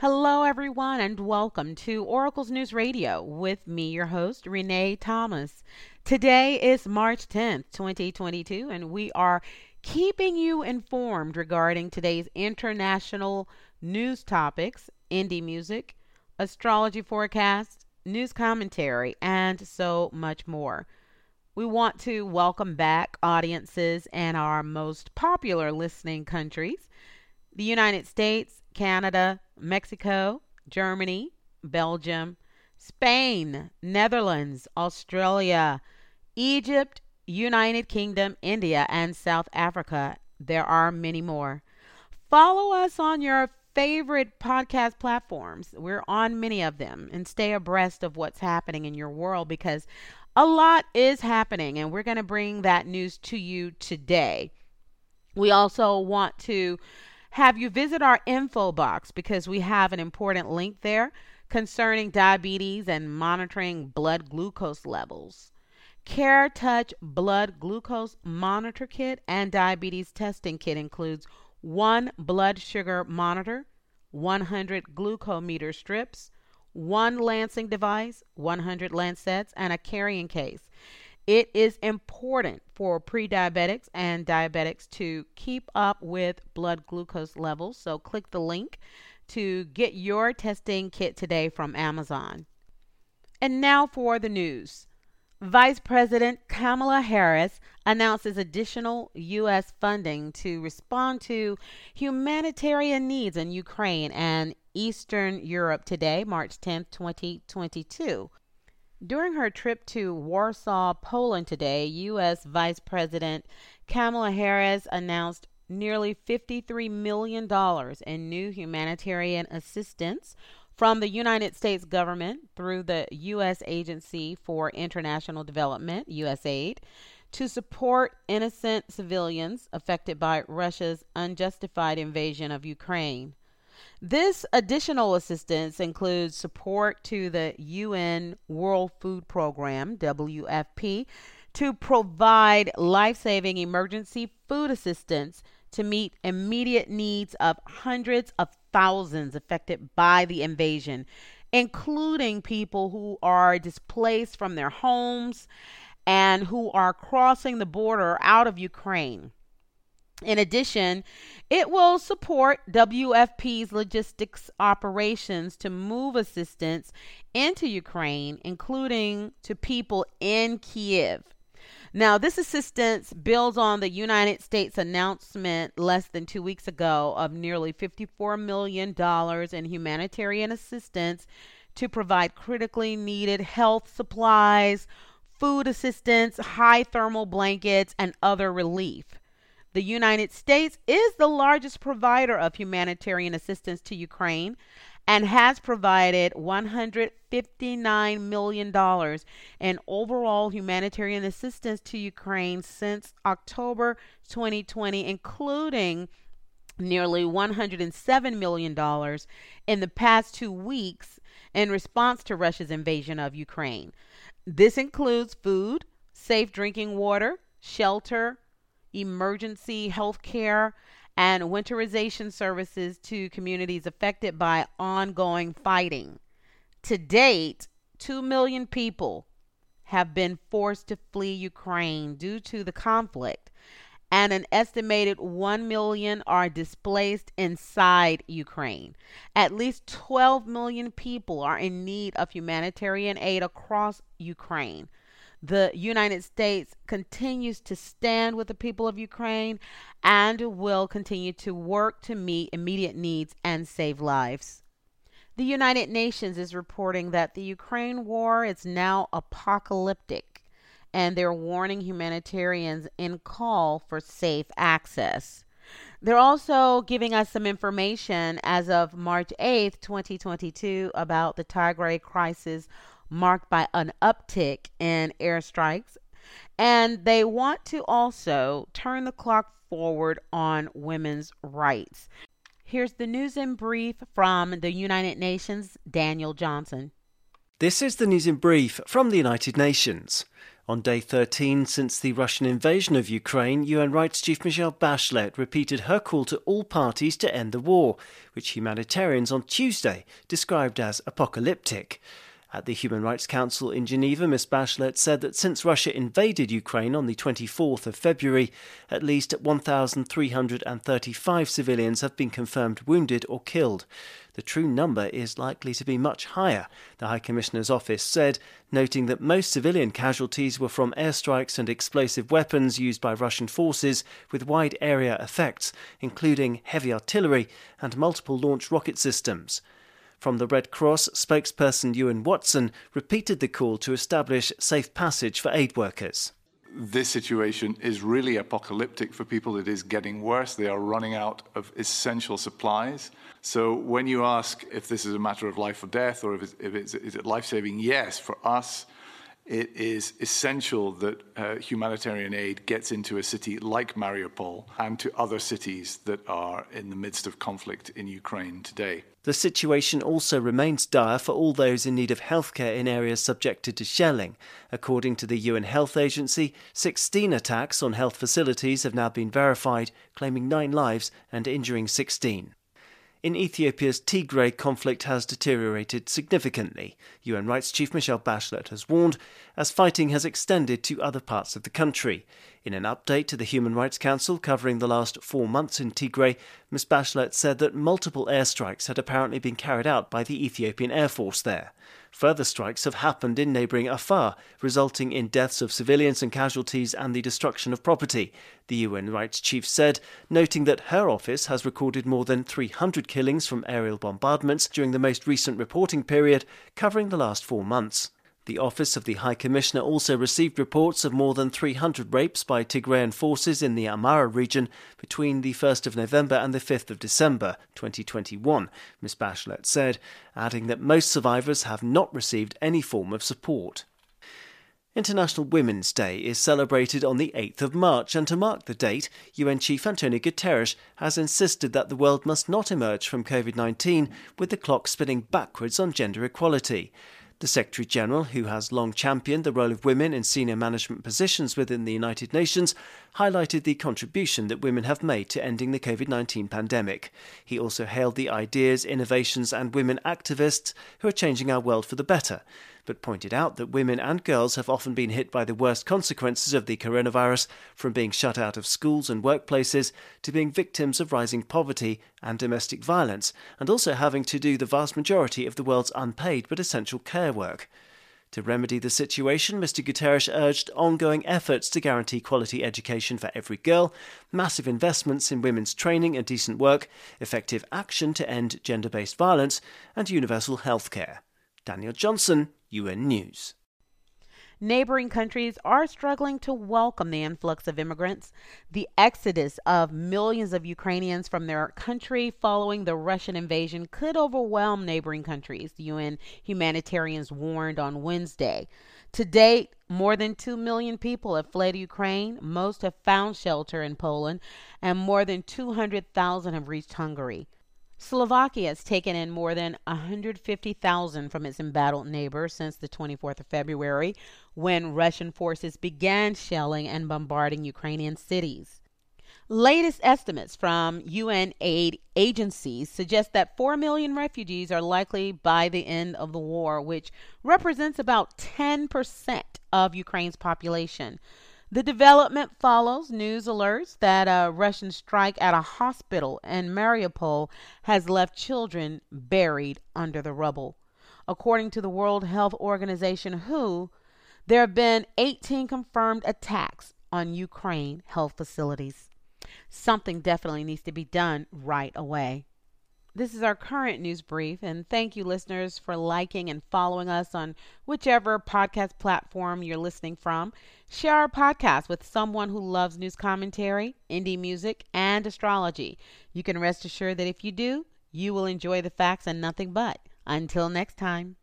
Hello, everyone, and welcome to Oracle's News Radio with me, your host, Renee Thomas. Today is March 10th, 2022, and we are keeping you informed regarding today's international news topics, indie music, astrology forecast, news commentary, and so much more. We want to welcome back audiences in our most popular listening countries the United States, Canada, Mexico, Germany, Belgium, Spain, Netherlands, Australia, Egypt, United Kingdom, India, and South Africa. There are many more. Follow us on your favorite podcast platforms. We're on many of them and stay abreast of what's happening in your world because a lot is happening and we're going to bring that news to you today. We also want to have you visit our info box because we have an important link there concerning diabetes and monitoring blood glucose levels. Care Touch Blood Glucose Monitor Kit and Diabetes Testing Kit includes one blood sugar monitor, 100 glucometer strips, one lancing device, 100 lancets, and a carrying case. It is important for pre diabetics and diabetics to keep up with blood glucose levels. So, click the link to get your testing kit today from Amazon. And now for the news. Vice President Kamala Harris announces additional U.S. funding to respond to humanitarian needs in Ukraine and Eastern Europe today, March 10, 2022. During her trip to Warsaw, Poland today, U.S. Vice President Kamala Harris announced nearly $53 million in new humanitarian assistance from the United States government through the U.S. Agency for International Development, USAID, to support innocent civilians affected by Russia's unjustified invasion of Ukraine. This additional assistance includes support to the UN World Food Program, WFP, to provide life saving emergency food assistance to meet immediate needs of hundreds of thousands affected by the invasion, including people who are displaced from their homes and who are crossing the border out of Ukraine. In addition, it will support WFP's logistics operations to move assistance into Ukraine, including to people in Kiev. Now, this assistance builds on the United States announcement less than two weeks ago of nearly $54 million in humanitarian assistance to provide critically needed health supplies, food assistance, high thermal blankets, and other relief. The United States is the largest provider of humanitarian assistance to Ukraine and has provided $159 million in overall humanitarian assistance to Ukraine since October 2020, including nearly $107 million in the past two weeks in response to Russia's invasion of Ukraine. This includes food, safe drinking water, shelter, emergency health care, and winterization services to communities affected by ongoing fighting. To date, 2 million people have been forced to flee Ukraine due to the conflict, and an estimated 1 million are displaced inside Ukraine. At least 12 million people are in need of humanitarian aid across Ukraine. The United States continues to stand with the people of Ukraine and will continue to work to meet immediate needs and save lives. The United Nations is reporting that the Ukraine war is now apocalyptic and they're warning humanitarians in call for safe access. They're also giving us some information as of March 8th, 2022, about the Tigray crisis marked by an uptick in airstrikes. And they want to also turn the clock forward on women's rights. Here's the news in brief from the United Nations, Daniel Johnson. This is the news in brief from the United Nations. On day 13 since the Russian invasion of Ukraine, UN Rights Chief Michelle Bachelet repeated her call to all parties to end the war, which humanitarians on Tuesday described as apocalyptic. At the Human Rights Council in Geneva, Ms. Bachelet said that since Russia invaded Ukraine on the 24th of February, at least 1,335 civilians have been confirmed wounded or killed. The true number is likely to be much higher, the High Commissioner's office said, noting that most civilian casualties were from airstrikes and explosive weapons used by Russian forces with wide area effects, including heavy artillery and multiple launch rocket systems. From the Red Cross, spokesperson Ewan Watson repeated the call to establish safe passage for aid workers. This situation is really apocalyptic for people. It is getting worse. They are running out of essential supplies. So, when you ask if this is a matter of life or death, or if it's, if it's is it life saving, yes, for us, it is essential that uh, humanitarian aid gets into a city like Mariupol and to other cities that are in the midst of conflict in Ukraine today. The situation also remains dire for all those in need of healthcare in areas subjected to shelling. According to the UN Health Agency, 16 attacks on health facilities have now been verified, claiming nine lives and injuring 16. In Ethiopia's Tigray conflict has deteriorated significantly, UN Rights Chief Michelle Bachelet has warned, as fighting has extended to other parts of the country. In an update to the Human Rights Council covering the last four months in Tigray, Ms. Bachelet said that multiple airstrikes had apparently been carried out by the Ethiopian Air Force there. Further strikes have happened in neighbouring Afar, resulting in deaths of civilians and casualties and the destruction of property, the UN rights chief said, noting that her office has recorded more than 300 killings from aerial bombardments during the most recent reporting period, covering the last four months. The Office of the High Commissioner also received reports of more than 300 rapes by Tigrayan forces in the Amhara region between the 1st of November and the 5th of December 2021, Ms. Bachelet said, adding that most survivors have not received any form of support. International Women's Day is celebrated on the 8th of March, and to mark the date, UN Chief Antonio Guterres has insisted that the world must not emerge from COVID 19 with the clock spinning backwards on gender equality. The Secretary General, who has long championed the role of women in senior management positions within the United Nations, highlighted the contribution that women have made to ending the COVID 19 pandemic. He also hailed the ideas, innovations, and women activists who are changing our world for the better but pointed out that women and girls have often been hit by the worst consequences of the coronavirus, from being shut out of schools and workplaces to being victims of rising poverty and domestic violence, and also having to do the vast majority of the world's unpaid but essential care work. To remedy the situation, Mr. Guterres urged ongoing efforts to guarantee quality education for every girl, massive investments in women's training and decent work, effective action to end gender based violence, and universal health care. Daniel Johnson, UN News. Neighboring countries are struggling to welcome the influx of immigrants. The exodus of millions of Ukrainians from their country following the Russian invasion could overwhelm neighboring countries, the UN humanitarians warned on Wednesday. To date, more than 2 million people have fled Ukraine. Most have found shelter in Poland, and more than 200,000 have reached Hungary. Slovakia has taken in more than 150,000 from its embattled neighbor since the 24th of February, when Russian forces began shelling and bombarding Ukrainian cities. Latest estimates from UN aid agencies suggest that 4 million refugees are likely by the end of the war, which represents about 10% of Ukraine's population. The development follows news alerts that a Russian strike at a hospital in Mariupol has left children buried under the rubble. According to the World Health Organization, WHO, there have been 18 confirmed attacks on Ukraine health facilities. Something definitely needs to be done right away. This is our current news brief, and thank you, listeners, for liking and following us on whichever podcast platform you're listening from. Share our podcast with someone who loves news commentary, indie music, and astrology. You can rest assured that if you do, you will enjoy the facts and nothing but. Until next time.